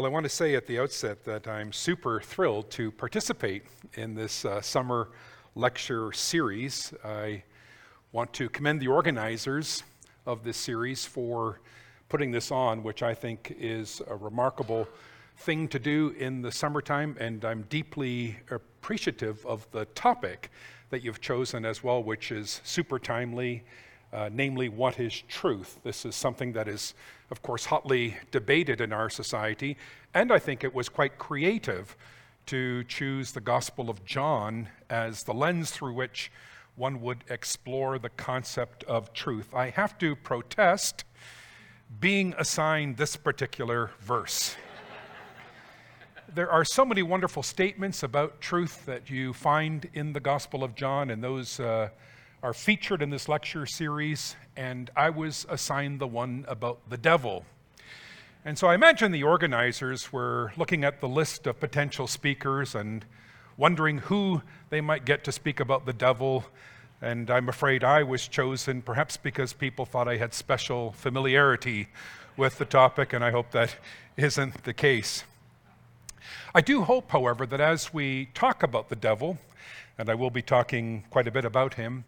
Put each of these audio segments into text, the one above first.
Well, I want to say at the outset that I'm super thrilled to participate in this uh, summer lecture series. I want to commend the organizers of this series for putting this on, which I think is a remarkable thing to do in the summertime, and I'm deeply appreciative of the topic that you've chosen as well, which is super timely uh, namely, what is truth? This is something that is, of course, hotly debated in our society, and I think it was quite creative to choose the Gospel of John as the lens through which one would explore the concept of truth. I have to protest being assigned this particular verse. there are so many wonderful statements about truth that you find in the Gospel of John, and those. Uh, are featured in this lecture series, and I was assigned the one about the devil. And so I imagine the organizers were looking at the list of potential speakers and wondering who they might get to speak about the devil. And I'm afraid I was chosen, perhaps because people thought I had special familiarity with the topic, and I hope that isn't the case. I do hope, however, that as we talk about the devil, and I will be talking quite a bit about him,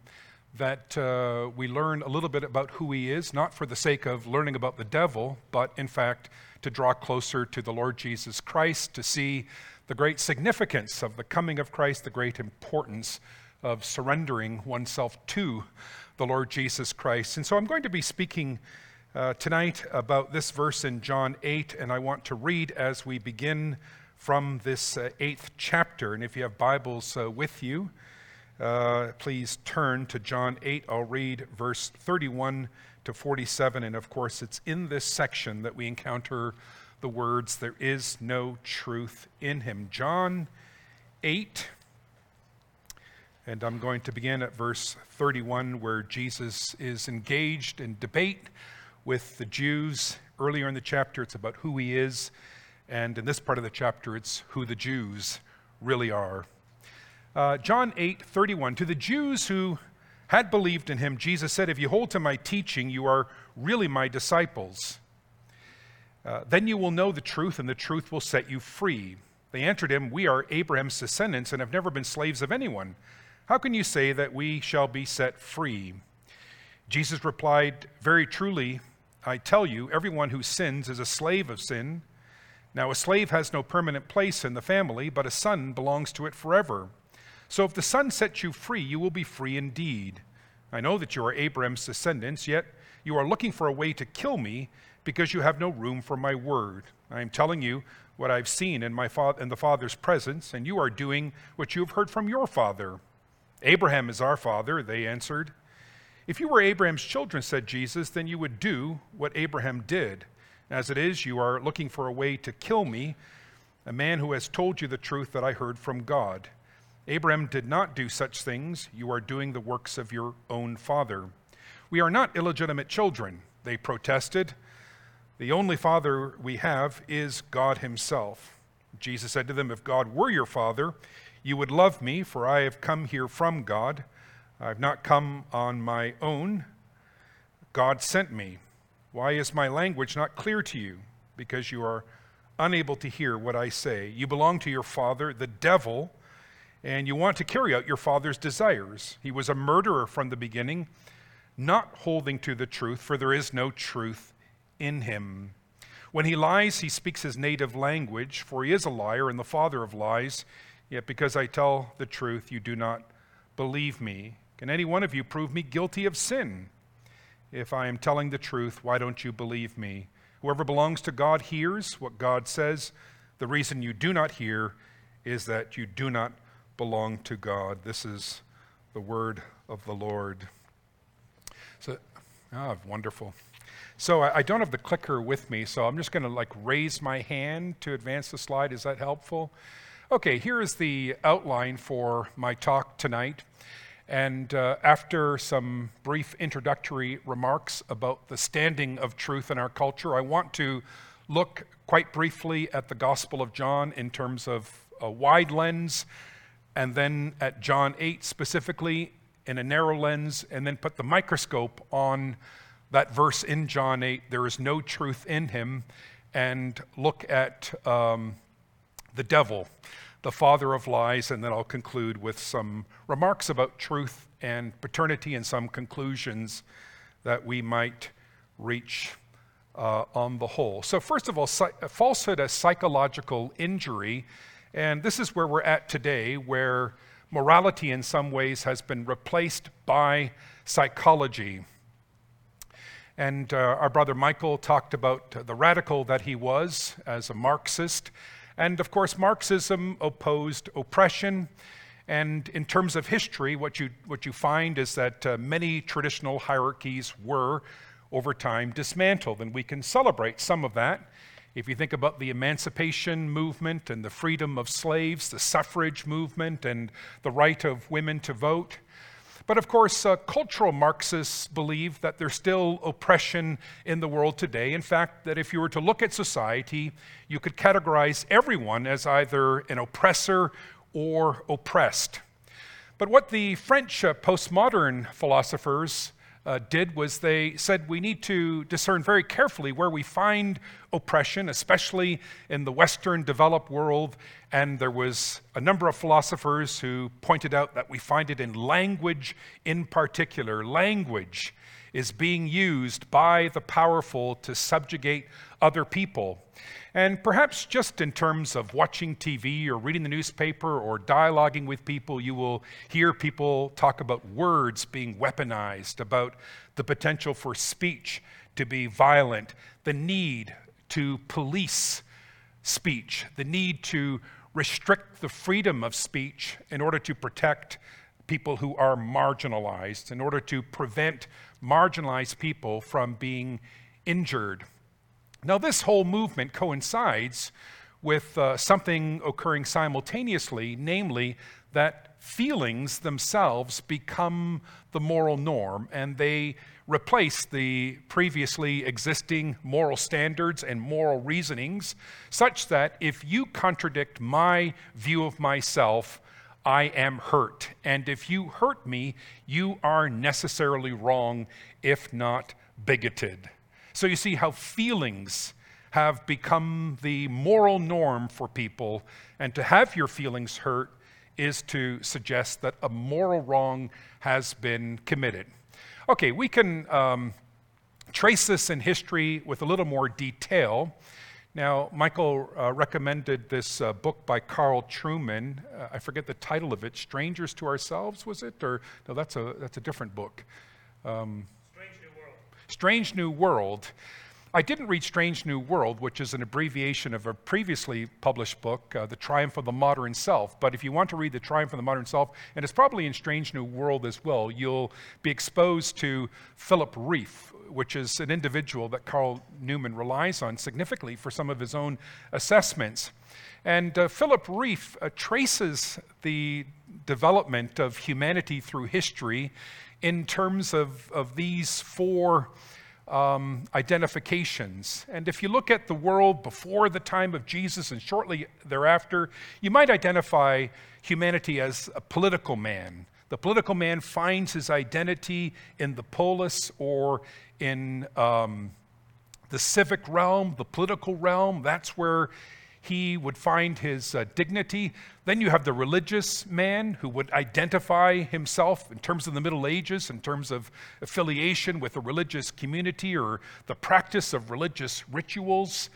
that uh, we learn a little bit about who he is, not for the sake of learning about the devil, but in fact to draw closer to the Lord Jesus Christ, to see the great significance of the coming of Christ, the great importance of surrendering oneself to the Lord Jesus Christ. And so I'm going to be speaking uh, tonight about this verse in John 8, and I want to read as we begin from this uh, eighth chapter. And if you have Bibles uh, with you, uh, please turn to John 8. I'll read verse 31 to 47. And of course, it's in this section that we encounter the words, There is no truth in him. John 8. And I'm going to begin at verse 31, where Jesus is engaged in debate with the Jews. Earlier in the chapter, it's about who he is. And in this part of the chapter, it's who the Jews really are. Uh, John 8 31. To the Jews who had believed in him, Jesus said, If you hold to my teaching, you are really my disciples. Uh, then you will know the truth, and the truth will set you free. They answered him, We are Abraham's descendants and have never been slaves of anyone. How can you say that we shall be set free? Jesus replied, Very truly, I tell you, everyone who sins is a slave of sin. Now, a slave has no permanent place in the family, but a son belongs to it forever. So if the Son sets you free, you will be free indeed. I know that you are Abraham's descendants, yet you are looking for a way to kill me because you have no room for my word. I am telling you what I've seen in, my fa- in the Father's presence, and you are doing what you have heard from your father. Abraham is our father, they answered. If you were Abraham's children, said Jesus, then you would do what Abraham did. As it is, you are looking for a way to kill me, a man who has told you the truth that I heard from God. Abraham did not do such things. You are doing the works of your own father. We are not illegitimate children, they protested. The only father we have is God Himself. Jesus said to them, If God were your father, you would love me, for I have come here from God. I have not come on my own. God sent me. Why is my language not clear to you? Because you are unable to hear what I say. You belong to your father, the devil and you want to carry out your father's desires. He was a murderer from the beginning, not holding to the truth, for there is no truth in him. When he lies, he speaks his native language, for he is a liar and the father of lies. Yet because I tell the truth, you do not believe me. Can any one of you prove me guilty of sin? If I am telling the truth, why don't you believe me? Whoever belongs to God hears what God says. The reason you do not hear is that you do not belong to God. This is the word of the Lord. So, ah, wonderful. So I, I don't have the clicker with me, so I'm just going to like raise my hand to advance the slide. Is that helpful? Okay, here is the outline for my talk tonight. And uh, after some brief introductory remarks about the standing of truth in our culture, I want to look quite briefly at the Gospel of John in terms of a wide lens and then at John 8 specifically in a narrow lens, and then put the microscope on that verse in John 8 there is no truth in him, and look at um, the devil, the father of lies, and then I'll conclude with some remarks about truth and paternity and some conclusions that we might reach uh, on the whole. So, first of all, falsehood as psychological injury, and this is where we're at today, where morality in some ways has been replaced by psychology. And uh, our brother Michael talked about the radical that he was as a Marxist. And of course, Marxism opposed oppression. And in terms of history, what you, what you find is that uh, many traditional hierarchies were, over time, dismantled. And we can celebrate some of that. If you think about the emancipation movement and the freedom of slaves, the suffrage movement, and the right of women to vote, but of course, uh, cultural Marxists believe that there's still oppression in the world today. In fact, that if you were to look at society, you could categorize everyone as either an oppressor or oppressed. But what the French uh, postmodern philosophers uh, did was they said we need to discern very carefully where we find oppression, especially in the Western developed world. And there was a number of philosophers who pointed out that we find it in language in particular. Language is being used by the powerful to subjugate other people. And perhaps just in terms of watching TV or reading the newspaper or dialoguing with people, you will hear people talk about words being weaponized, about the potential for speech to be violent, the need to police speech, the need to restrict the freedom of speech in order to protect people who are marginalized, in order to prevent marginalized people from being injured. Now, this whole movement coincides with uh, something occurring simultaneously, namely that feelings themselves become the moral norm and they replace the previously existing moral standards and moral reasonings, such that if you contradict my view of myself, I am hurt. And if you hurt me, you are necessarily wrong, if not bigoted. So you see how feelings have become the moral norm for people, and to have your feelings hurt is to suggest that a moral wrong has been committed. Okay, we can um, trace this in history with a little more detail. Now, Michael uh, recommended this uh, book by Carl Trueman. Uh, I forget the title of it. Strangers to Ourselves, was it? Or no, that's a that's a different book. Um, Strange New World. I didn't read Strange New World, which is an abbreviation of a previously published book, uh, The Triumph of the Modern Self. But if you want to read The Triumph of the Modern Self, and it's probably in Strange New World as well, you'll be exposed to Philip Rieff, which is an individual that Carl Trueman relies on significantly for some of his own assessments. And uh, Philip Rieff uh, traces the development of humanity through history in terms of, of these four um, identifications. And if you look at the world before the time of Jesus and shortly thereafter, you might identify humanity as a political man. The political man finds his identity in the polis or in um, the civic realm, the political realm. That's where he would find his uh, dignity. Then you have the religious man who would identify himself in terms of the Middle Ages, in terms of affiliation with a religious community or the practice of religious rituals.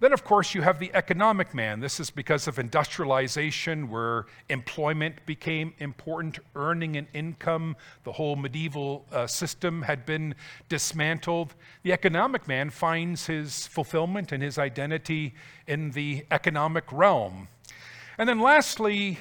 Then, of course, you have the economic man. This is because of industrialization, where employment became important, earning an income. The whole medieval uh, system had been dismantled. The economic man finds his fulfillment and his identity in the economic realm. And then, lastly,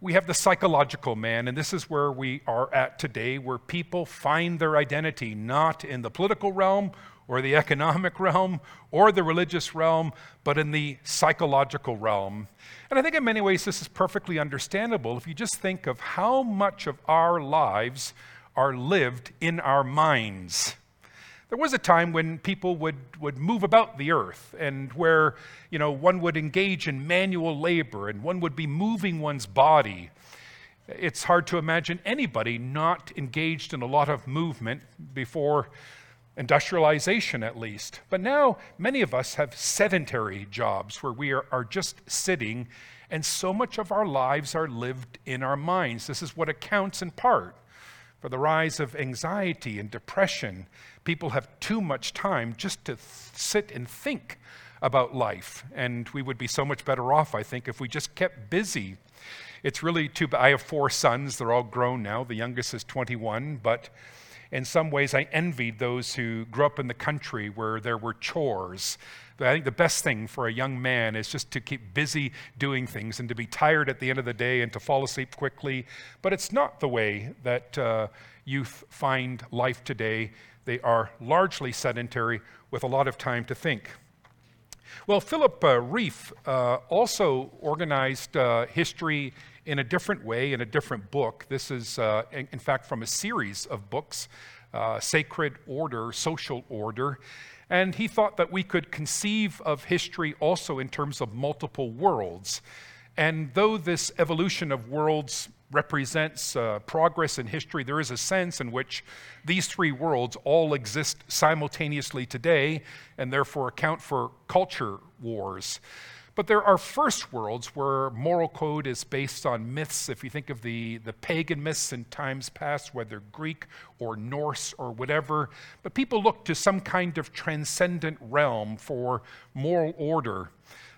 we have the psychological man, and this is where we are at today, where people find their identity not in the political realm or the economic realm or the religious realm, but in the psychological realm. And I think in many ways this is perfectly understandable if you just think of how much of our lives are lived in our minds. There was a time when people would, would move about the earth and where you know, one would engage in manual labor and one would be moving one's body. It's hard to imagine anybody not engaged in a lot of movement before industrialization at least. But now many of us have sedentary jobs where we are, are just sitting, and so much of our lives are lived in our minds. This is what accounts in part for the rise of anxiety and depression. People have too much time just to th- sit and think about life, and we would be so much better off, I think, if we just kept busy. It's really too bad. I have four sons, they're all grown now. The youngest is 21, but in some ways, I envied those who grew up in the country where there were chores. But I think the best thing for a young man is just to keep busy doing things and to be tired at the end of the day and to fall asleep quickly. But it's not the way that uh, youth find life today. They are largely sedentary with a lot of time to think. Well, Philip uh, Rieff uh, also organized uh, history in a different way in a different book. This is, uh, in, fact, from a series of books uh, Sacred Order, Social Order. And he thought that we could conceive of history also in terms of multiple worlds. And though this evolution of worlds represents uh, progress in history, there is a sense in which these three worlds all exist simultaneously today and therefore account for culture wars. But there are first worlds where moral code is based on myths. If you think of the, the pagan myths in times past, whether Greek or Norse or whatever, but people look to some kind of transcendent realm for moral order.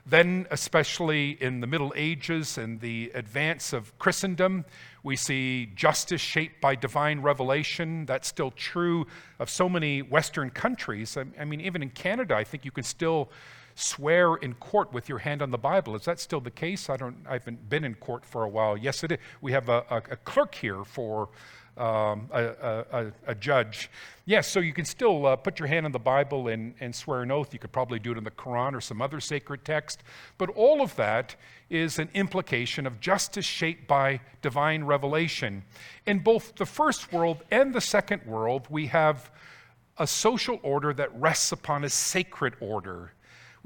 Then, especially in the Middle Ages and the advance of Christendom, we see justice shaped by divine revelation. That's still true of so many Western countries. I, I mean, even in Canada, I think you can still swear in court with your hand on the Bible. Is that still the case? I don't. I haven't been in court for a while. Yes, it is. We have a, a, a clerk here for um, a, a, judge. Yes, so you can still uh, put your hand on the Bible and, and swear an oath. You could probably do it in the Quran or some other sacred text. But all of that is an implication of justice shaped by divine revelation. In both the first world and the second world, we have a social order that rests upon a sacred order.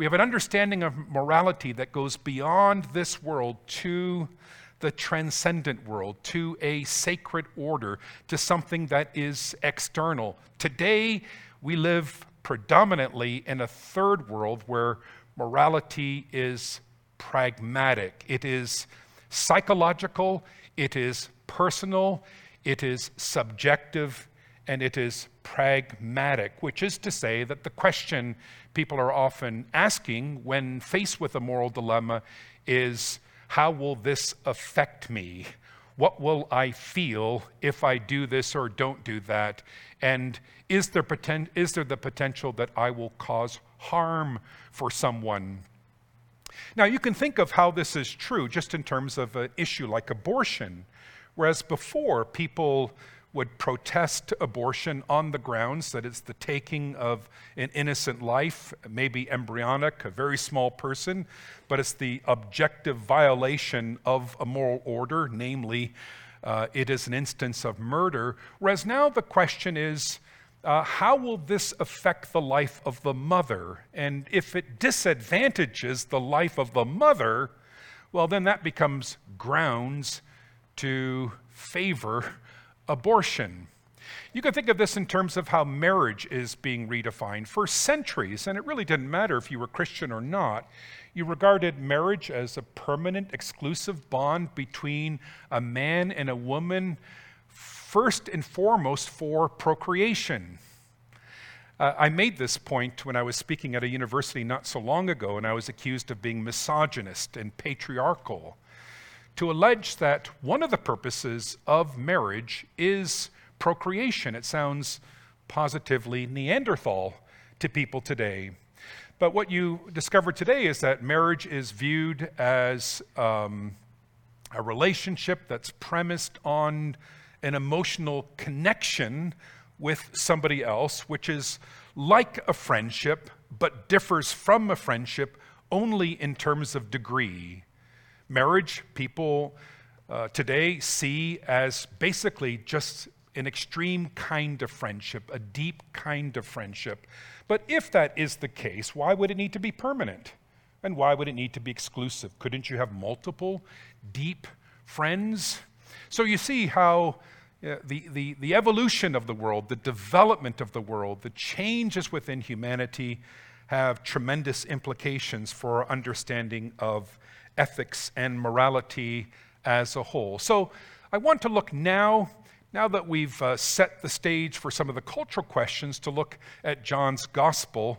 We have an understanding of morality that goes beyond this world to the transcendent world, to a sacred order, to something that is external. Today, we live predominantly in a third world where morality is pragmatic, it is psychological, it is personal, it is subjective, and it is pragmatic, which is to say that the question people are often asking when faced with a moral dilemma is how will this affect me? What will I feel if I do this or don't do that? And is there, poten- is there the potential that I will cause harm for someone? Now, you can think of how this is true just in terms of an issue like abortion. Whereas before, people would protest abortion on the grounds that it's the taking of an innocent life, maybe embryonic, a very small person, but it's the objective violation of a moral order, namely, uh, it is an instance of murder. Whereas now the question is, uh, how will this affect the life of the mother? And if it disadvantages the life of the mother, well, then that becomes grounds to favor abortion. You can think of this in terms of how marriage is being redefined. For centuries, and it really didn't matter if you were Christian or not, you regarded marriage as a permanent, exclusive bond between a man and a woman, first and foremost for procreation. Uh, I made this point when I was speaking at a university not so long ago, and I was accused of being misogynist and patriarchal to allege that one of the purposes of marriage is procreation. It sounds positively Neanderthal to people today. But what you discover today is that marriage is viewed as um, a relationship that's premised on an emotional connection with somebody else, which is like a friendship, but differs from a friendship only in terms of degree. Marriage, people uh, today see as basically just an extreme kind of friendship, a deep kind of friendship. But if that is the case, why would it need to be permanent? And why would it need to be exclusive? Couldn't you have multiple deep friends? So you see how the, the, the evolution of the world, the development of the world, the changes within humanity have tremendous implications for our understanding of ethics and morality as a whole. So I want to look now, now that we've uh, set the stage for some of the cultural questions, to look at John's gospel.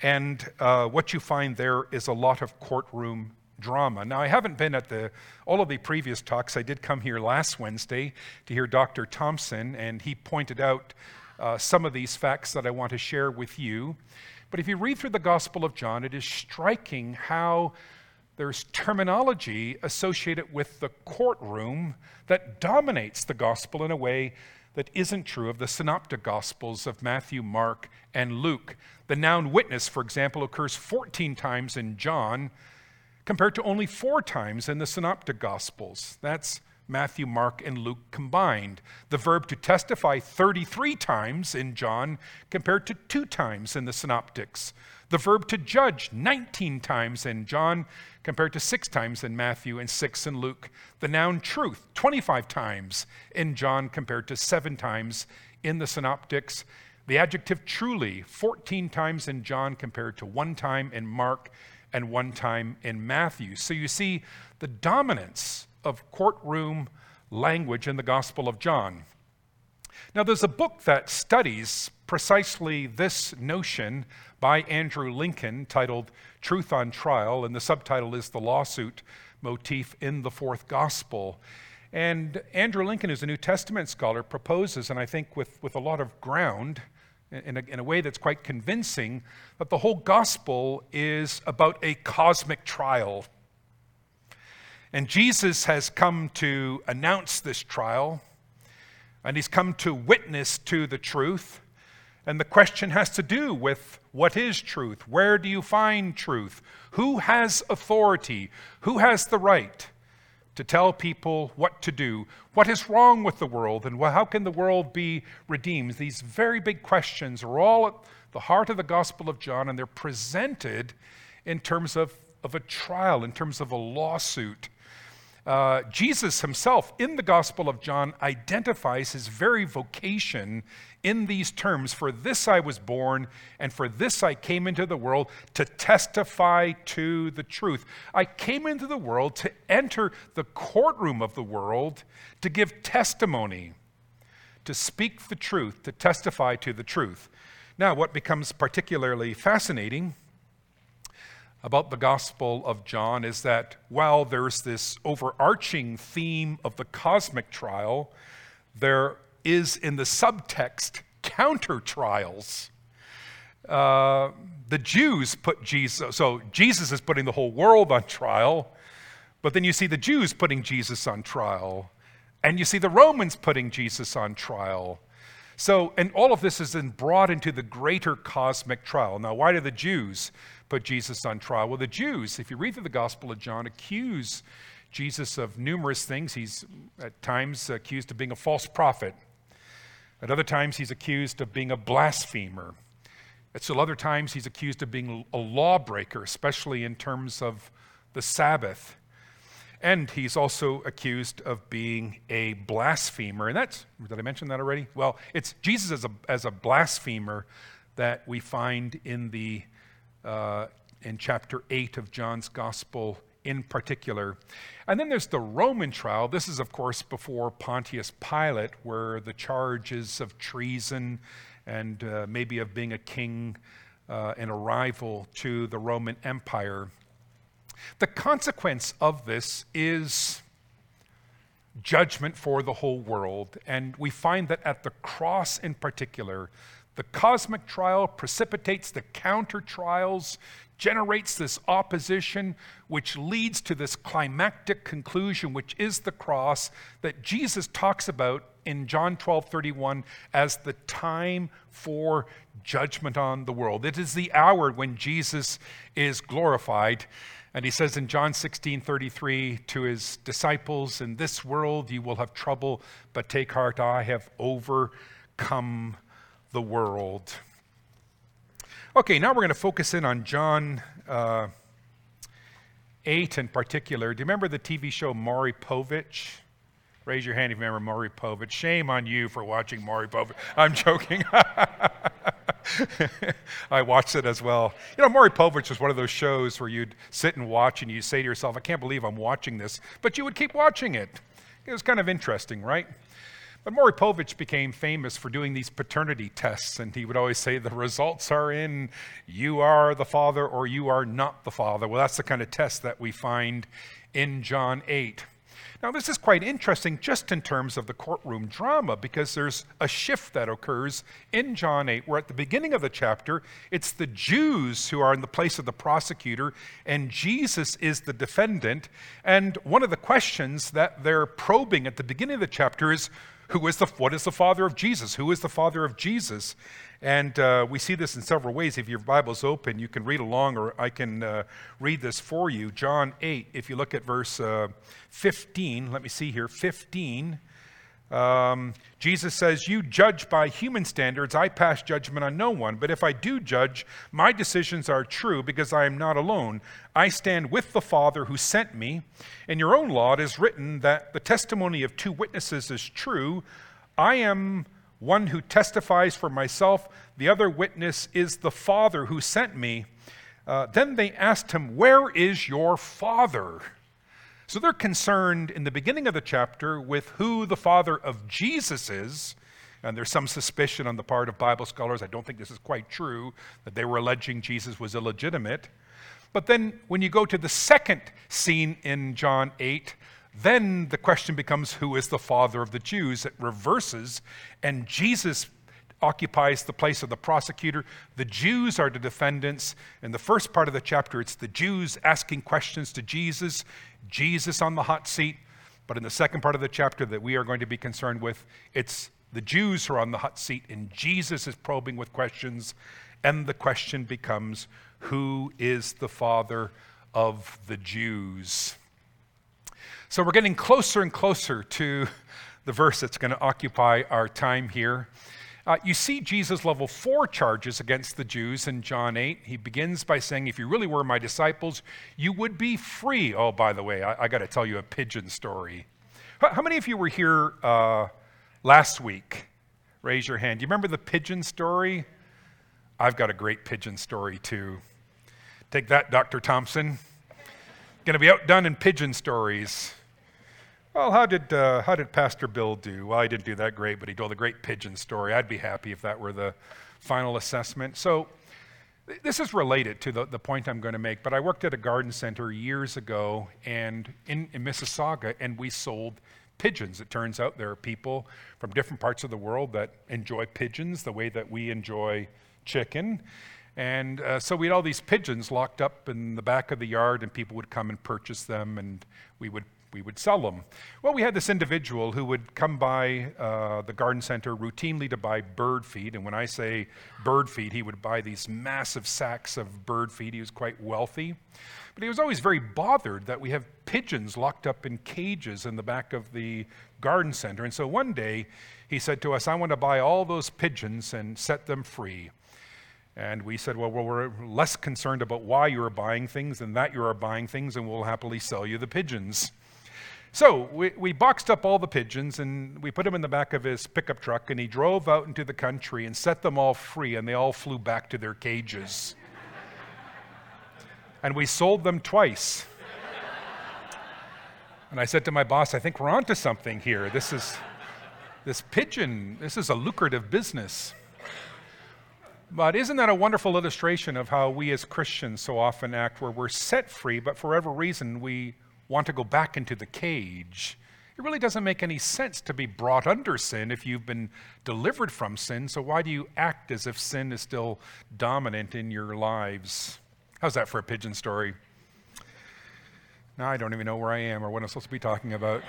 And uh, what you find there is a lot of courtroom drama. Now, I haven't been at the, all of the previous talks. I did come here last Wednesday to hear Dr. Thompson, and he pointed out uh, some of these facts that I want to share with you. But if you read through the Gospel of John, it is striking how there's terminology associated with the courtroom that dominates the Gospel in a way that isn't true of the synoptic Gospels of Matthew, Mark, and Luke. The noun witness, for example, occurs 14 times in John compared to only four times in the synoptic Gospels. That's Matthew, Mark, and Luke combined. The verb to testify 33 times in John compared to two times in the synoptics. The verb to judge 19 times in John compared to six times in Matthew and six in Luke. The noun truth 25 times in John compared to seven times in the synoptics. The adjective truly 14 times in John compared to one time in Mark and one time in Matthew. So you see the dominance of courtroom language in the Gospel of John. Now, there's a book that studies precisely this notion by Andrew Lincoln titled Truth on Trial, and the subtitle is The Lawsuit Motif in the Fourth Gospel. And Andrew Lincoln, who's a New Testament scholar, proposes, and I think with, with a lot of ground, in a, in a way that's quite convincing, that the whole gospel is about a cosmic trial. And Jesus has come to announce this trial, and he's come to witness to the truth. And the question has to do with what is truth? Where do you find truth? Who has authority? Who has the right to tell people what to do? What is wrong with the world? And how can the world be redeemed? These very big questions are all at the heart of the Gospel of John, and they're presented in terms of, of a trial, in terms of a lawsuit. Uh, Jesus himself in the Gospel of John identifies his very vocation in these terms For this I was born, and for this I came into the world to testify to the truth. I came into the world to enter the courtroom of the world to give testimony, to speak the truth, to testify to the truth. Now, what becomes particularly fascinating about the Gospel of John is that while there's this overarching theme of the cosmic trial, there is in the subtext counter trials. Uh, the Jews put Jesus, so Jesus is putting the whole world on trial, but then you see the Jews putting Jesus on trial, and you see the Romans putting Jesus on trial. So, and all of this is then brought into the greater cosmic trial. Now, why do the Jews put Jesus on trial? Well, the Jews, if you read through the Gospel of John, accuse Jesus of numerous things. He's at times accused of being a false prophet. At other times, he's accused of being a blasphemer. At still other times, he's accused of being a lawbreaker, especially in terms of the Sabbath. And he's also accused of being a blasphemer. And that's, did I mention that already? Well, it's Jesus as a, as a blasphemer that we find in the uh, in chapter 8 of John's Gospel in particular. And then there's the Roman trial. This is, of course, before Pontius Pilate, where the charges of treason and uh, maybe of being a king uh, and a rival to the Roman Empire. The consequence of this is judgment for the whole world. And we find that at the cross in particular, the cosmic trial precipitates the counter trials, generates this opposition, which leads to this climactic conclusion, which is the cross that Jesus talks about in John 12 31 as the time for judgment on the world. It is the hour when Jesus is glorified. And he says in John 16 33 to his disciples, In this world you will have trouble, but take heart, I have overcome the world. Okay, now we're going to focus in on John uh, 8 in particular. Do you remember the TV show Maury Povich? Raise your hand if you remember Maury Povich. Shame on you for watching Maury Povich. I'm joking. I watched it as well. You know, Maury Povich was one of those shows where you'd sit and watch and you'd say to yourself, I can't believe I'm watching this, but you would keep watching it. It was kind of interesting, right? But Maury Povich became famous for doing these paternity tests, and he would always say, The results are in you are the father or you are not the father. Well, that's the kind of test that we find in John 8. Now, this is quite interesting just in terms of the courtroom drama because there's a shift that occurs in John 8, where at the beginning of the chapter, it's the Jews who are in the place of the prosecutor, and Jesus is the defendant. And one of the questions that they're probing at the beginning of the chapter is who is the, what is the father of Jesus? Who is the father of Jesus? And uh, we see this in several ways. If your Bible's open, you can read along, or I can uh, read this for you. John 8, if you look at verse uh, 15, let me see here, 15. Um, Jesus says, You judge by human standards. I pass judgment on no one. But if I do judge, my decisions are true because I am not alone. I stand with the Father who sent me. In your own law, it is written that the testimony of two witnesses is true. I am one who testifies for myself, the other witness is the Father who sent me. Uh, then they asked him, Where is your Father? So they're concerned in the beginning of the chapter with who the Father of Jesus is. And there's some suspicion on the part of Bible scholars, I don't think this is quite true, that they were alleging Jesus was illegitimate. But then when you go to the second scene in John 8, then the question becomes who is the father of the Jews? It reverses, and Jesus occupies the place of the prosecutor. The Jews are the defendants. In the first part of the chapter, it's the Jews asking questions to Jesus, Jesus on the hot seat. But in the second part of the chapter that we are going to be concerned with, it's the Jews who are on the hot seat, and Jesus is probing with questions. And the question becomes who is the father of the Jews? So we're getting closer and closer to the verse that's going to occupy our time here. Uh, you see Jesus level four charges against the Jews in John 8. He begins by saying, If you really were my disciples, you would be free. Oh, by the way, I, I got to tell you a pigeon story. How, how many of you were here uh, last week? Raise your hand. Do you remember the pigeon story? I've got a great pigeon story too. Take that, Dr. Thompson. Going to be outdone in pigeon stories. Well, how did, uh, how did Pastor Bill do? Well, he didn't do that great, but he told a great pigeon story. I'd be happy if that were the final assessment. So, this is related to the, the point I'm going to make, but I worked at a garden center years ago and in, in Mississauga, and we sold pigeons. It turns out there are people from different parts of the world that enjoy pigeons the way that we enjoy chicken. And uh, so we had all these pigeons locked up in the back of the yard, and people would come and purchase them, and we would we would sell them. Well, we had this individual who would come by uh, the garden center routinely to buy bird feed. And when I say bird feed, he would buy these massive sacks of bird feed. He was quite wealthy. But he was always very bothered that we have pigeons locked up in cages in the back of the garden center. And so one day he said to us, I want to buy all those pigeons and set them free. And we said, well, well, we're less concerned about why you are buying things than that you are buying things, and we'll happily sell you the pigeons. So we, we boxed up all the pigeons and we put them in the back of his pickup truck, and he drove out into the country and set them all free, and they all flew back to their cages. and we sold them twice. And I said to my boss, I think we're onto something here. This is this pigeon, this is a lucrative business. But isn't that a wonderful illustration of how we as Christians so often act, where we're set free, but for whatever reason we want to go back into the cage. It really doesn't make any sense to be brought under sin if you've been delivered from sin. So, why do you act as if sin is still dominant in your lives? How's that for a pigeon story? Now I don't even know where I am or what I'm supposed to be talking about.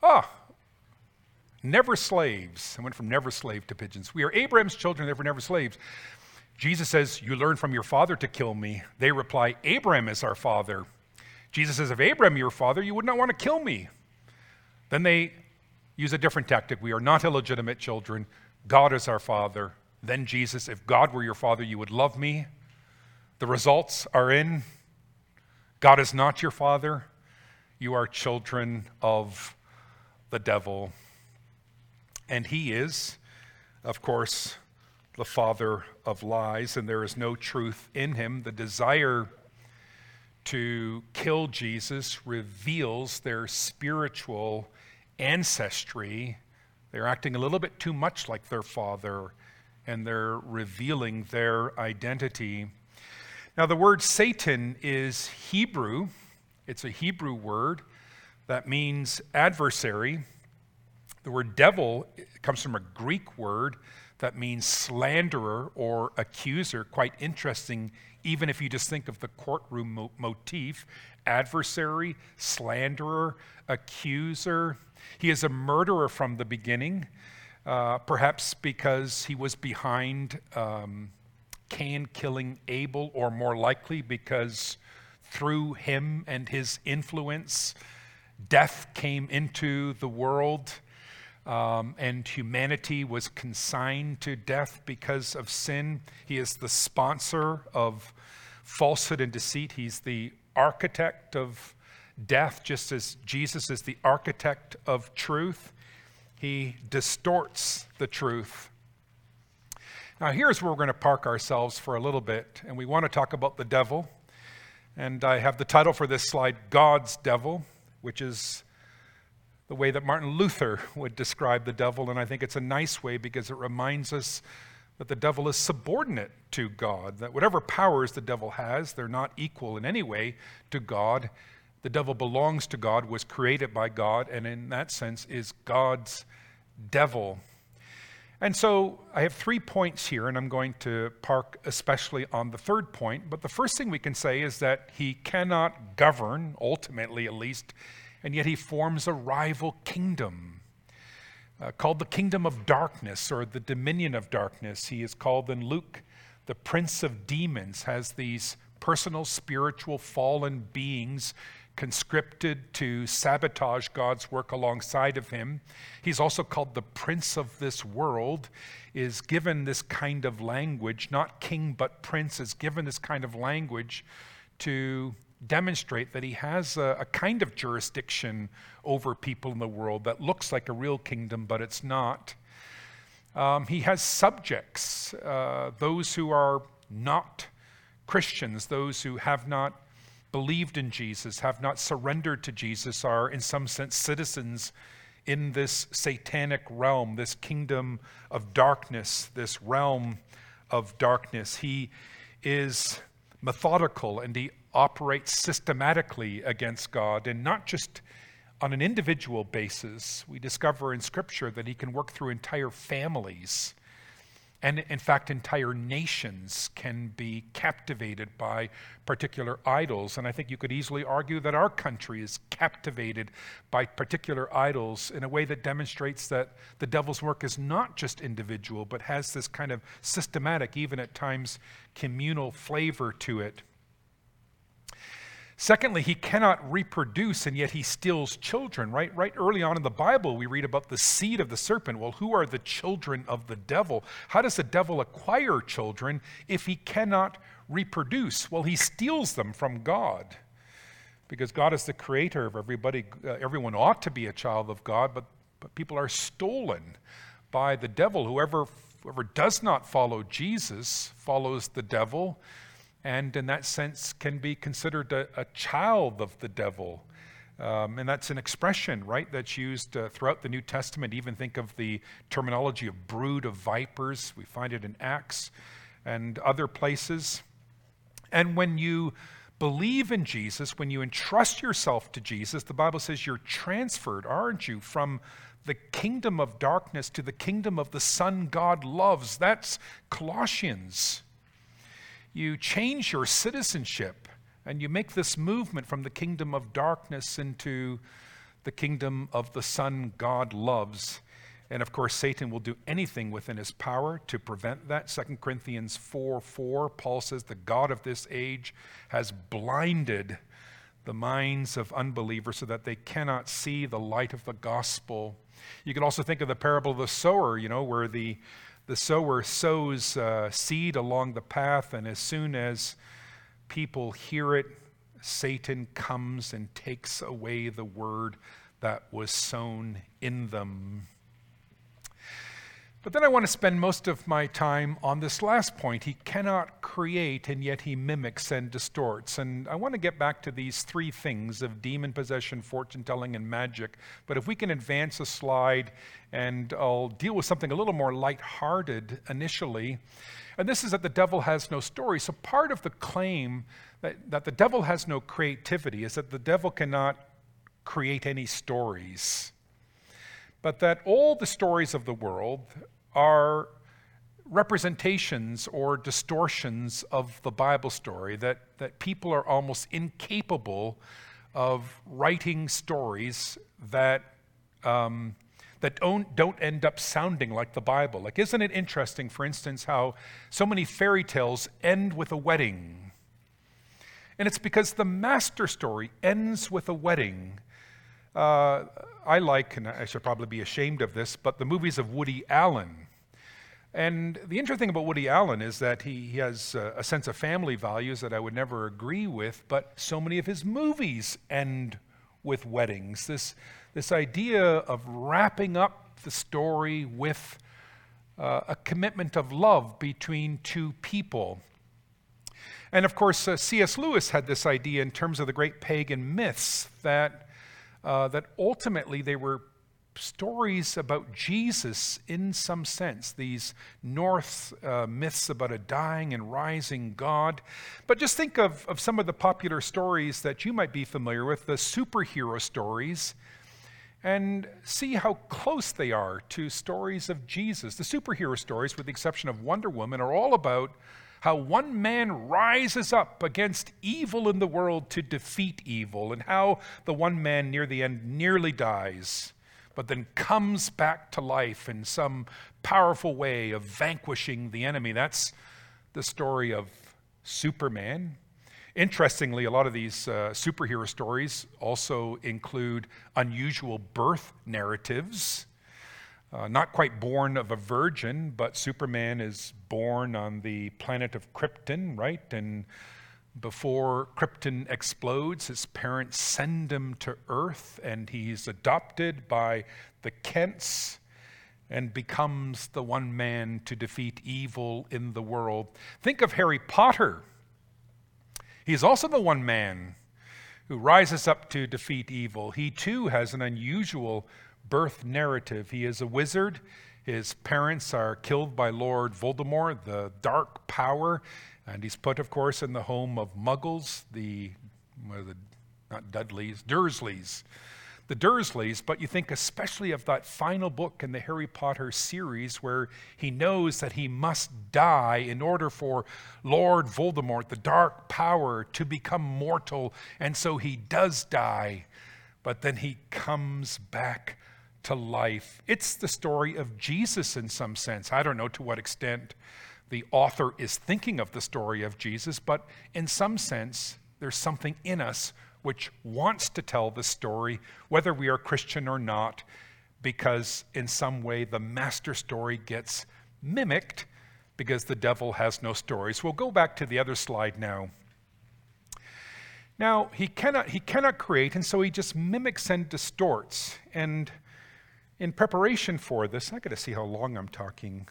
Ah, never slaves. I went from never slave to pigeons. We are Abraham's children, therefore never slaves. Jesus says, You learned from your father to kill me. They reply, Abraham is our father. Jesus says, If Abraham your father, you would not want to kill me. Then they use a different tactic. We are not illegitimate children. God is our father. Then Jesus, if God were your father, you would love me. The results are in God is not your father. You are children of the devil. And he is, of course, the father of lies, and there is no truth in him. The desire to kill Jesus reveals their spiritual ancestry. They're acting a little bit too much like their father, and they're revealing their identity. Now, the word Satan is Hebrew, it's a Hebrew word that means adversary. The word devil comes from a Greek word that means slanderer or accuser. Quite interesting, even if you just think of the courtroom mo- motif adversary, slanderer, accuser. He is a murderer from the beginning, uh, perhaps because he was behind um, Cain killing Abel, or more likely because through him and his influence, death came into the world. Um, and humanity was consigned to death because of sin. He is the sponsor of falsehood and deceit. He's the architect of death, just as Jesus is the architect of truth. He distorts the truth now, here's where we're going to park ourselves for a little bit, and we want to talk about the devil. And I have the title for this slide God's Devil, which is the way that Martin Luther would describe the devil. And I think it's a nice way because it reminds us that the devil is subordinate to God, that whatever powers the devil has, they're not equal in any way to God. The devil belongs to God, was created by God, and in that sense is God's devil. And so I have three points here, and I'm going to park especially on the third point. But the first thing we can say is that he cannot govern, ultimately at least, and yet he forms a rival kingdom uh, called the kingdom of darkness or the dominion of darkness. He is called in Luke the prince of demons, has these personal, spiritual, fallen beings conscripted to sabotage God's work alongside of him. He's also called the prince of this world, is given this kind of language, not king but prince, is given this kind of language to demonstrate that he has a, a kind of jurisdiction over people in the world that looks like a real kingdom, but it's not. Um, he has subjects, uh, those who are not Christians, those who have not believed in Jesus, have not surrendered to Jesus, are in some sense citizens in this satanic realm, this kingdom of darkness, this realm of darkness. He is methodical and he operates systematically against God, and not just on an individual basis. We discover in Scripture that he can work through entire families and in fact, entire nations can be captivated by particular idols. And I think you could easily argue that our country is captivated by particular idols in a way that demonstrates that the devil's work is not just individual, but has this kind of systematic, even at times communal flavor to it. Secondly, he cannot reproduce and yet he steals children, right? Right early on in the Bible, we read about the seed of the serpent. Well, who are the children of the devil? How does the devil acquire children if he cannot reproduce? Well, he steals them from God. Because God is the creator of everybody. Uh, everyone ought to be a child of God, but, but people are stolen by the devil. Whoever, whoever does not follow Jesus follows the devil and in that sense can be considered a, a child of the devil. Um, and that's an expression, right, that's used uh, throughout the New Testament. Even think of the terminology of brood of vipers. We find it in Acts and other places. And when you believe in Jesus, when you entrust yourself to Jesus, the Bible says you're transferred, aren't you, from the kingdom of darkness to the kingdom of the Son God loves. That's Colossians you change your citizenship and you make this movement from the kingdom of darkness into the kingdom of the Son God loves. And of course, Satan will do anything within his power to prevent that. 2 Corinthians 4 4, Paul says, The God of this age has blinded the minds of unbelievers so that they cannot see the light of the gospel. You can also think of the parable of the sower, you know, where the the sower sows uh, seed along the path, and as soon as people hear it, Satan comes and takes away the word that was sown in them. But then I want to spend most of my time on this last point. He cannot create, and yet he mimics and distorts. And I want to get back to these three things of demon possession, fortune telling, and magic. But if we can advance a slide, and I'll deal with something a little more light-hearted initially. And this is that the devil has no story. So part of the claim that, that the devil has no creativity is that the devil cannot create any stories but that all the stories of the world are representations or distortions of the Bible story, that, that people are almost incapable of writing stories that, um, that don't, don't end up sounding like the Bible. Like, isn't it interesting, for instance, how so many fairy tales end with a wedding? And it's because the master story ends with a wedding. Uh, I like, and I should probably be ashamed of this, but the movies of Woody Allen. And the interesting thing about Woody Allen is that he, he has a, a sense of family values that I would never agree with, but so many of his movies end with weddings. This, this idea of wrapping up the story with uh, a commitment of love between two people. And of course, uh, C.S. Lewis had this idea in terms of the great pagan myths that uh, that ultimately they were stories about Jesus in some sense, these Norse uh, myths about a dying and rising God. But just think of, of some of the popular stories that you might be familiar with, the superhero stories, and see how close they are to stories of Jesus. The superhero stories, with the exception of Wonder Woman, are all about how one man rises up against evil in the world to defeat evil, and how the one man near the end nearly dies, but then comes back to life in some powerful way of vanquishing the enemy. That's the story of Superman. Interestingly, a lot of these uh, superhero stories also include unusual birth narratives. Uh, not quite born of a virgin, but Superman is born on the planet of Krypton, right? And before Krypton explodes, his parents send him to Earth, and he's adopted by the Kents and becomes the one man to defeat evil in the world. Think of Harry Potter. He's also the one man who rises up to defeat evil. He too has an unusual birth narrative. He is a wizard. His parents are killed by Lord Voldemort, the dark power, and he's put, of course, in the home of Muggles, the, the not Dudleys, Dursleys. The Dursleys, but you think especially of that final book in the Harry Potter series where he knows that he must die in order for Lord Voldemort, the dark power, to become mortal, and so he does die, but then he comes back to life. It's the story of Jesus in some sense. I don't know to what extent the author is thinking of the story of Jesus, but in some sense, there's something in us which wants to tell the story, whether we are Christian or not, because in some way the master story gets mimicked because the devil has no stories. We'll go back to the other slide now. Now, he cannot, he cannot create, and so he just mimics and distorts. And in preparation for this, I got to see how long I'm talking.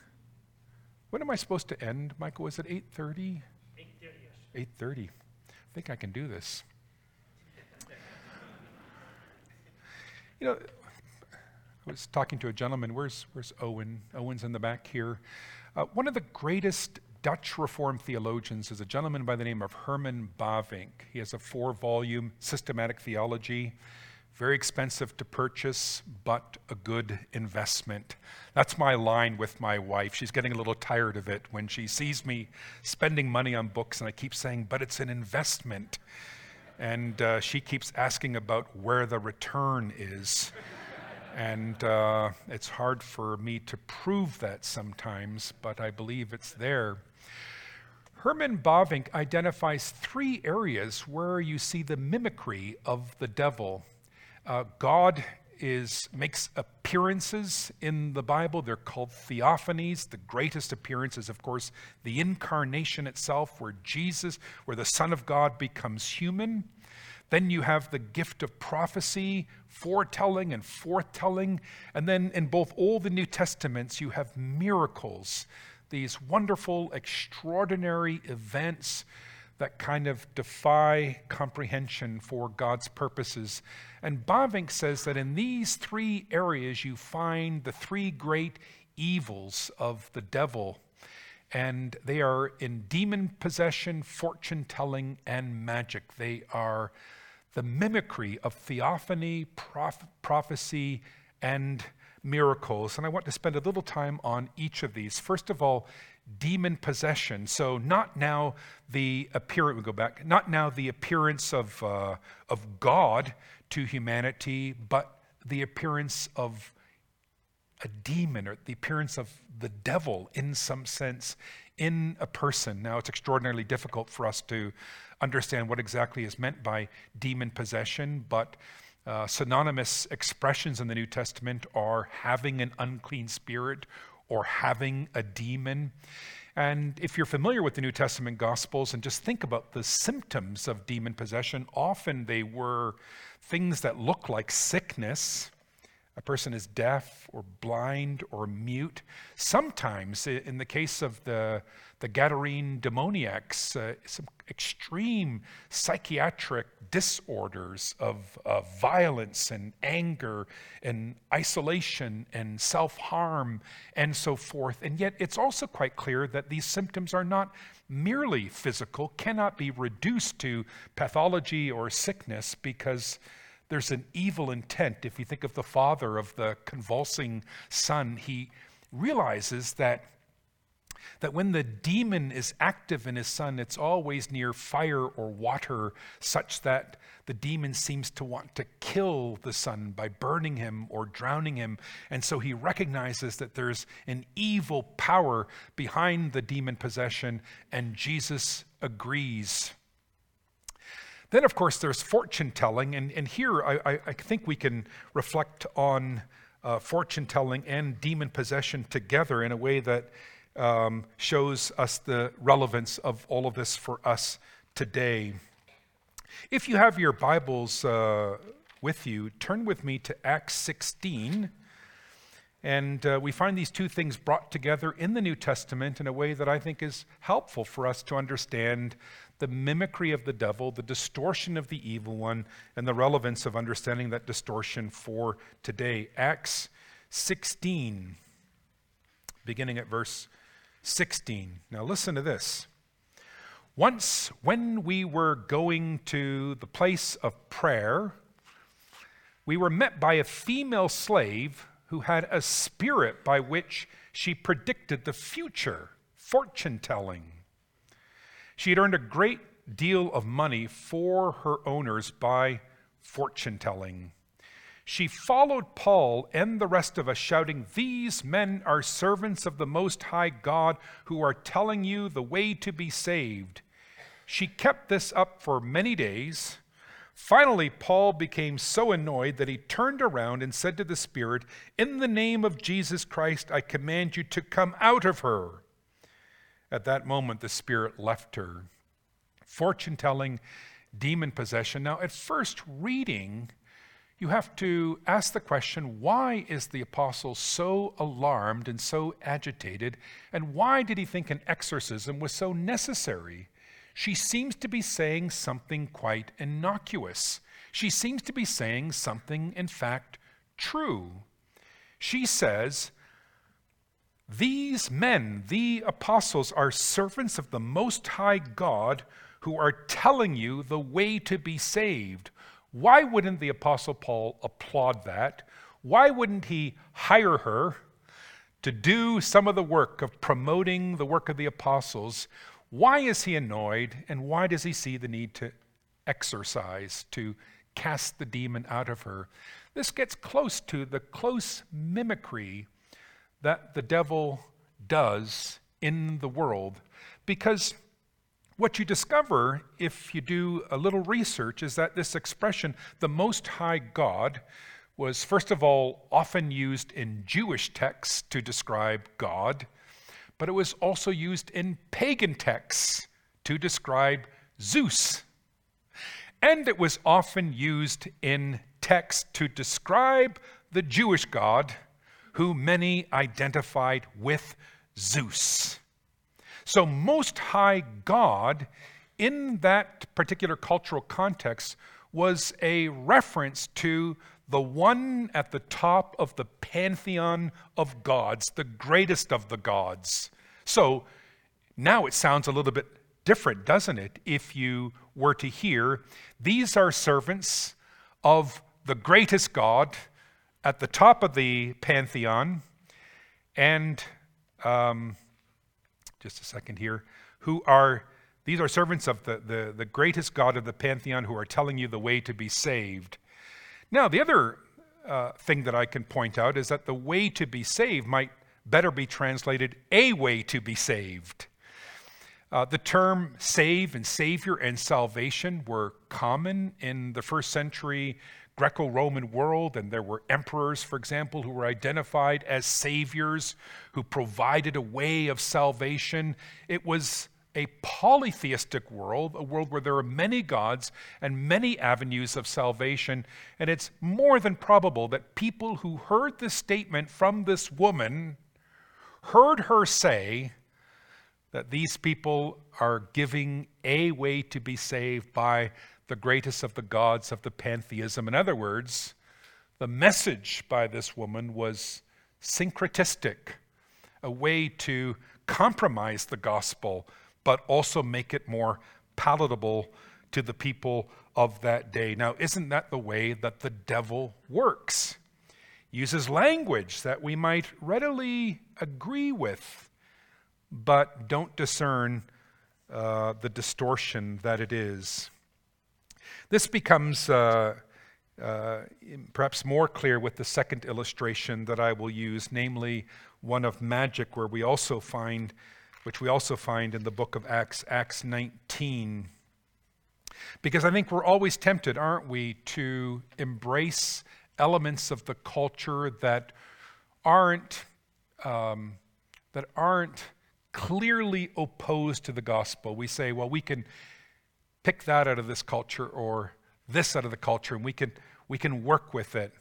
When am I supposed to end, Michael? Was it 8:30? 8:30. 8:30. I think I can do this. you know, I was talking to a gentleman. Where's Where's Owen? Owen's in the back here. Uh, one of the greatest Dutch Reformed theologians is a gentleman by the name of Herman Bavinck. He has a four-volume systematic theology. Very expensive to purchase, but a good investment. That's my line with my wife. She's getting a little tired of it when she sees me spending money on books, and I keep saying, but it's an investment. And uh, she keeps asking about where the return is. and uh, it's hard for me to prove that sometimes, but I believe it's there. Herman Bavinck identifies three areas where you see the mimicry of the devil uh, God is makes appearances in the Bible. They're called theophanies. The greatest appearance is, of course, the incarnation itself, where Jesus, where the Son of God becomes human. Then you have the gift of prophecy, foretelling and forthtelling. And then in both Old and New Testaments, you have miracles, these wonderful, extraordinary events that kind of defy comprehension for God's purposes. And Bavinck says that in these three areas you find the three great evils of the devil. And they are in demon possession, fortune telling, and magic. They are the mimicry of theophany, proph- prophecy, and miracles. And I want to spend a little time on each of these. First of all, demon possession. So, not now the appearance, we go back, not now the appearance of, uh, of God to humanity, but the appearance of a demon or the appearance of the devil in some sense in a person. Now, it's extraordinarily difficult for us to understand what exactly is meant by demon possession, but uh, synonymous expressions in the New Testament are having an unclean spirit or having a demon. And if you're familiar with the New Testament Gospels and just think about the symptoms of demon possession, often they were things that look like sickness. A person is deaf or blind or mute. Sometimes, in the case of the, the Gadarene demoniacs, uh, some extreme psychiatric disorders of, of violence and anger and isolation and self harm and so forth. And yet, it's also quite clear that these symptoms are not merely physical, cannot be reduced to pathology or sickness because there's an evil intent. If you think of the father of the convulsing son, he realizes that that when the demon is active in his son, it's always near fire or water, such that the demon seems to want to kill the son by burning him or drowning him. And so he recognizes that there's an evil power behind the demon possession, and Jesus agrees. Then, of course, there's fortune telling, and, and here I, I, think we can reflect on uh, fortune telling and demon possession together in a way that um, shows us the relevance of all of this for us today. If you have your Bibles uh, with you, turn with me to Acts 16. And uh, we find these two things brought together in the New Testament in a way that I think is helpful for us to understand the mimicry of the devil, the distortion of the evil one, and the relevance of understanding that distortion for today. Acts 16, beginning at verse 16. Now, listen to this. Once, when we were going to the place of prayer, we were met by a female slave who had a spirit by which she predicted the future, fortune telling. She had earned a great deal of money for her owners by fortune telling she followed Paul and the rest of us, shouting, These men are servants of the Most High God who are telling you the way to be saved. She kept this up for many days. Finally, Paul became so annoyed that he turned around and said to the Spirit, In the name of Jesus Christ, I command you to come out of her. At that moment, the Spirit left her. Fortune telling, demon possession. Now, at first reading, you have to ask the question why is the apostle so alarmed and so agitated? And why did he think an exorcism was so necessary? She seems to be saying something quite innocuous. She seems to be saying something, in fact, true. She says, These men, the apostles, are servants of the Most High God who are telling you the way to be saved. Why wouldn't the Apostle Paul applaud that? Why wouldn't he hire her to do some of the work of promoting the work of the apostles? Why is he annoyed and why does he see the need to exorcise, to cast the demon out of her? This gets close to the close mimicry that the devil does in the world because what you discover, if you do a little research, is that this expression, the Most High God, was, first of all, often used in Jewish texts to describe God, but it was also used in pagan texts to describe Zeus. And it was often used in texts to describe the Jewish God, who many identified with Zeus. So, Most High God, in that particular cultural context, was a reference to the one at the top of the pantheon of gods, the greatest of the gods. So, now it sounds a little bit different, doesn't it, if you were to hear these are servants of the greatest God at the top of the pantheon, and um, just a second here, who are these are servants of the, the, the greatest God of the pantheon who are telling you the way to be saved. Now, the other uh, thing that I can point out is that the way to be saved might better be translated a way to be saved. Uh, the term save and savior and salvation were common in the first century Greco Roman world, and there were emperors, for example, who were identified as saviors who provided a way of salvation. It was a polytheistic world, a world where there are many gods and many avenues of salvation. And it's more than probable that people who heard this statement from this woman heard her say, that these people are giving a way to be saved by the greatest of the gods of the pantheism. In other words, the message by this woman was syncretistic, a way to compromise the gospel, but also make it more palatable to the people of that day. Now, isn't that the way that the devil works? Uses language that we might readily agree with but don't discern uh, the distortion that it is. This becomes uh, uh, perhaps more clear with the second illustration that I will use, namely one of magic, where we also find, which we also find in the book of Acts, Acts 19. Because I think we're always tempted, aren't we, to embrace elements of the culture that aren't um, that aren't clearly opposed to the gospel. We say, well, we can pick that out of this culture or this out of the culture, and we can, we can work with it.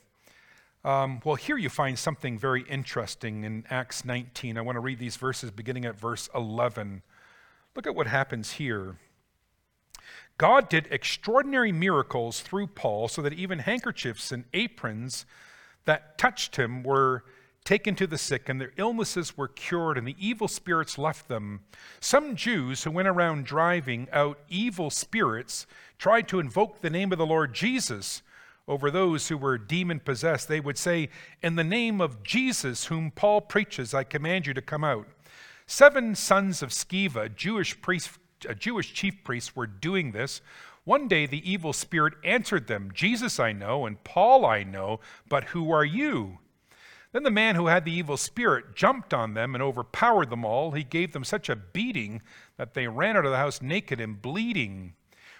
Um, well, here you find something very interesting in Acts 19. I want to read these verses beginning at verse 11. Look at what happens here. God did extraordinary miracles through Paul so that even handkerchiefs and aprons that touched him were taken to the sick, and their illnesses were cured, and the evil spirits left them. Some Jews who went around driving out evil spirits tried to invoke the name of the Lord Jesus over those who were demon possessed. They would say, In the name of Jesus, whom Paul preaches, I command you to come out. Seven sons of Sceva, Jewish priest, a Jewish chief priests, were doing this. One day the evil spirit answered them, Jesus I know, and Paul I know, but who are you? Then the man who had the evil spirit jumped on them and overpowered them all. He gave them such a beating that they ran out of the house naked and bleeding.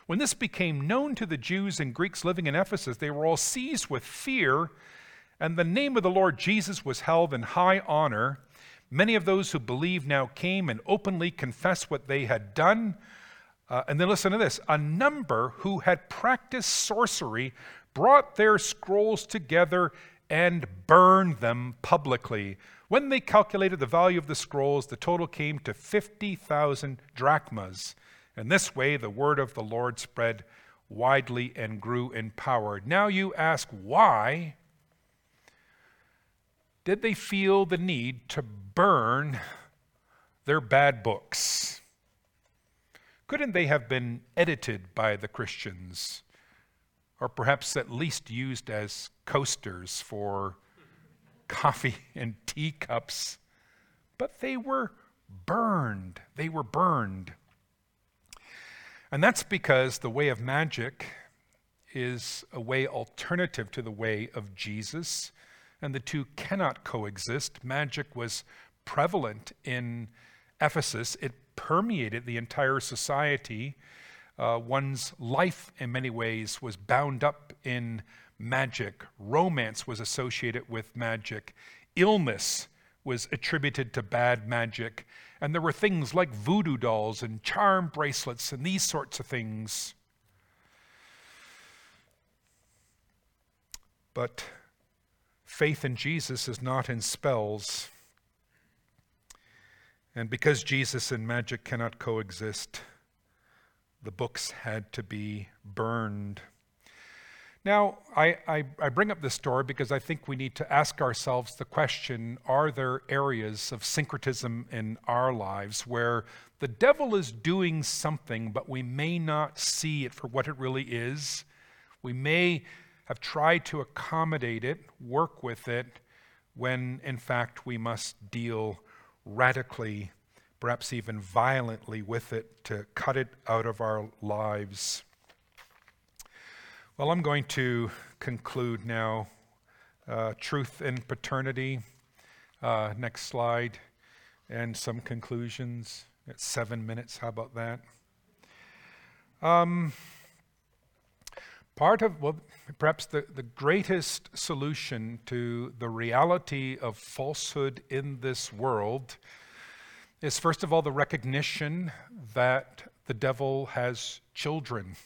When this became known to the Jews and Greeks living in Ephesus, they were all seized with fear, and the name of the Lord Jesus was held in high honor. Many of those who believed now came and openly confessed what they had done. Uh, and then listen to this a number who had practiced sorcery brought their scrolls together and burned them publicly. When they calculated the value of the scrolls, the total came to 50,000 drachmas. And this way, the word of the Lord spread widely and grew in power. Now you ask, why did they feel the need to burn their bad books? Couldn't they have been edited by the Christians? Or perhaps at least used as coasters for coffee and teacups, but they were burned. They were burned. And that's because the way of magic is a way alternative to the way of Jesus, and the two cannot coexist. Magic was prevalent in Ephesus, it permeated the entire society uh, one's life, in many ways, was bound up in magic. Romance was associated with magic. Illness was attributed to bad magic. And there were things like voodoo dolls and charm bracelets and these sorts of things. But faith in Jesus is not in spells. And because Jesus and magic cannot coexist, the books had to be burned. Now, I, I, I, bring up this story because I think we need to ask ourselves the question are there areas of syncretism in our lives where the devil is doing something, but we may not see it for what it really is? We may have tried to accommodate it, work with it, when in fact we must deal radically, perhaps even violently with it to cut it out of our lives. Well, I'm going to conclude now. Uh, truth and paternity. Uh, next slide. And some conclusions. At seven minutes. How about that? Um, part of, well, perhaps the, the greatest solution to the reality of falsehood in this world is, first of all, the recognition that the devil has children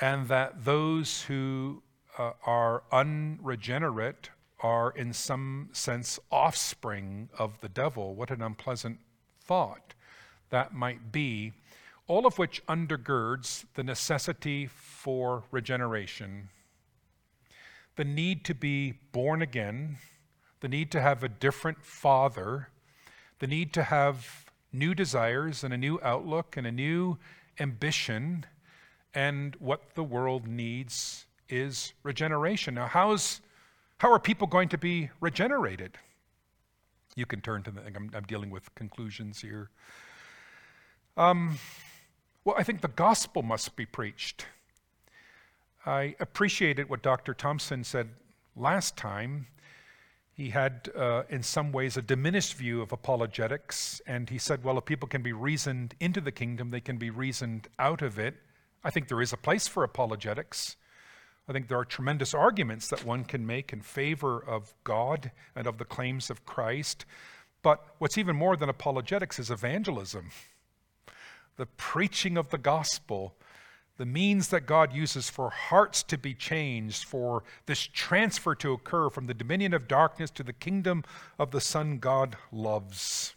and that those who uh, are unregenerate are, in some sense, offspring of the devil. What an unpleasant thought that might be. All of which undergirds the necessity for regeneration, the need to be born again, the need to have a different father, the need to have new desires and a new outlook and a new ambition and what the world needs is regeneration. Now, how's, how are people going to be regenerated? You can turn to the, I'm, I'm dealing with conclusions here. Um, well, I think the gospel must be preached. I appreciated what Dr. Thompson said last time. He had, uh, in some ways, a diminished view of apologetics, and he said, well, if people can be reasoned into the kingdom, they can be reasoned out of it. I think there is a place for apologetics. I think there are tremendous arguments that one can make in favor of God and of the claims of Christ. But what's even more than apologetics is evangelism. The preaching of the gospel, the means that God uses for hearts to be changed, for this transfer to occur from the dominion of darkness to the kingdom of the Son God loves.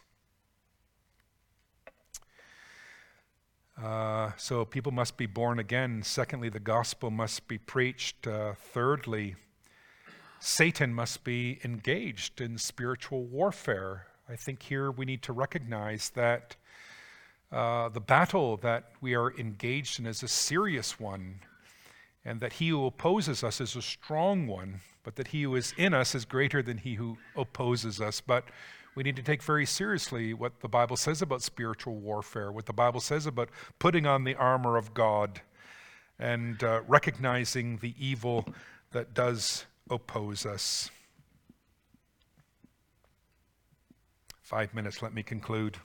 Uh, so people must be born again. Secondly, the gospel must be preached. Uh, thirdly, Satan must be engaged in spiritual warfare. I think here we need to recognize that uh, the battle that we are engaged in is a serious one, and that he who opposes us is a strong one, but that he who is in us is greater than he who opposes us. But we need to take very seriously what the Bible says about spiritual warfare, what the Bible says about putting on the armor of God and uh, recognizing the evil that does oppose us. Five minutes, let me conclude.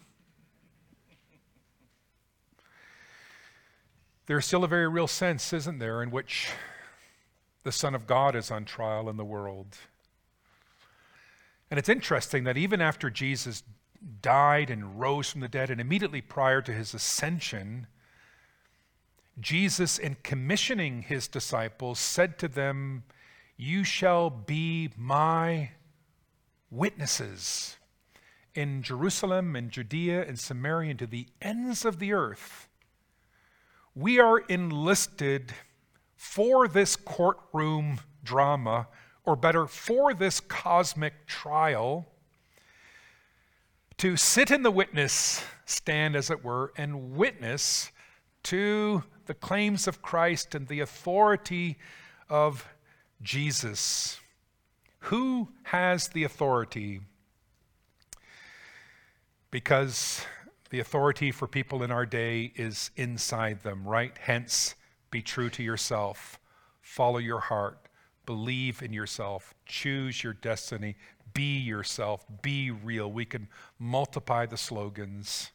There's still a very real sense, isn't there, in which the Son of God is on trial in the world. And it's interesting that even after Jesus died and rose from the dead, and immediately prior to his ascension, Jesus, in commissioning his disciples, said to them, You shall be my witnesses in Jerusalem and Judea and Samaria and to the ends of the earth. We are enlisted for this courtroom drama or better, for this cosmic trial, to sit in the witness stand, as it were, and witness to the claims of Christ and the authority of Jesus. Who has the authority? Because the authority for people in our day is inside them, right? Hence, be true to yourself, follow your heart, Believe in yourself. Choose your destiny. Be yourself. Be real. We can multiply the slogans.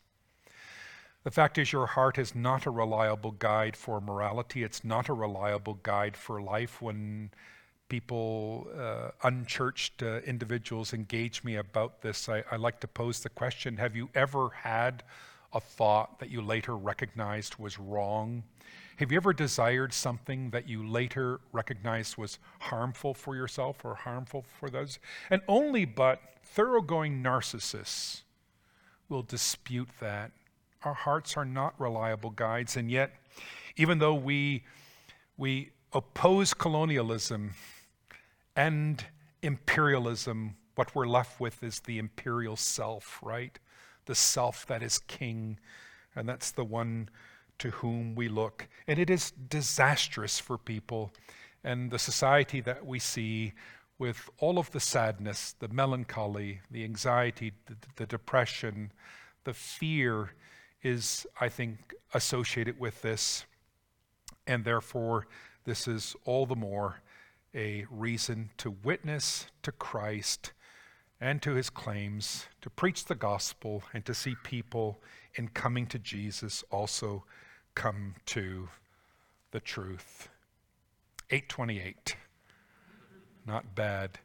The fact is, your heart is not a reliable guide for morality. It's not a reliable guide for life. When people, uh, unchurched uh, individuals, engage me about this, I, I like to pose the question Have you ever had a thought that you later recognized was wrong? Have you ever desired something that you later recognized was harmful for yourself or harmful for those? And only but thoroughgoing narcissists will dispute that. Our hearts are not reliable guides, and yet, even though we, we oppose colonialism and imperialism, what we're left with is the imperial self, right? The self that is king, and that's the one to whom we look. And it is disastrous for people and the society that we see with all of the sadness, the melancholy, the anxiety, the, the depression, the fear is, I think, associated with this. And therefore, this is all the more a reason to witness to Christ and to his claims, to preach the gospel, and to see people in coming to Jesus also come to the truth. 828. Not bad.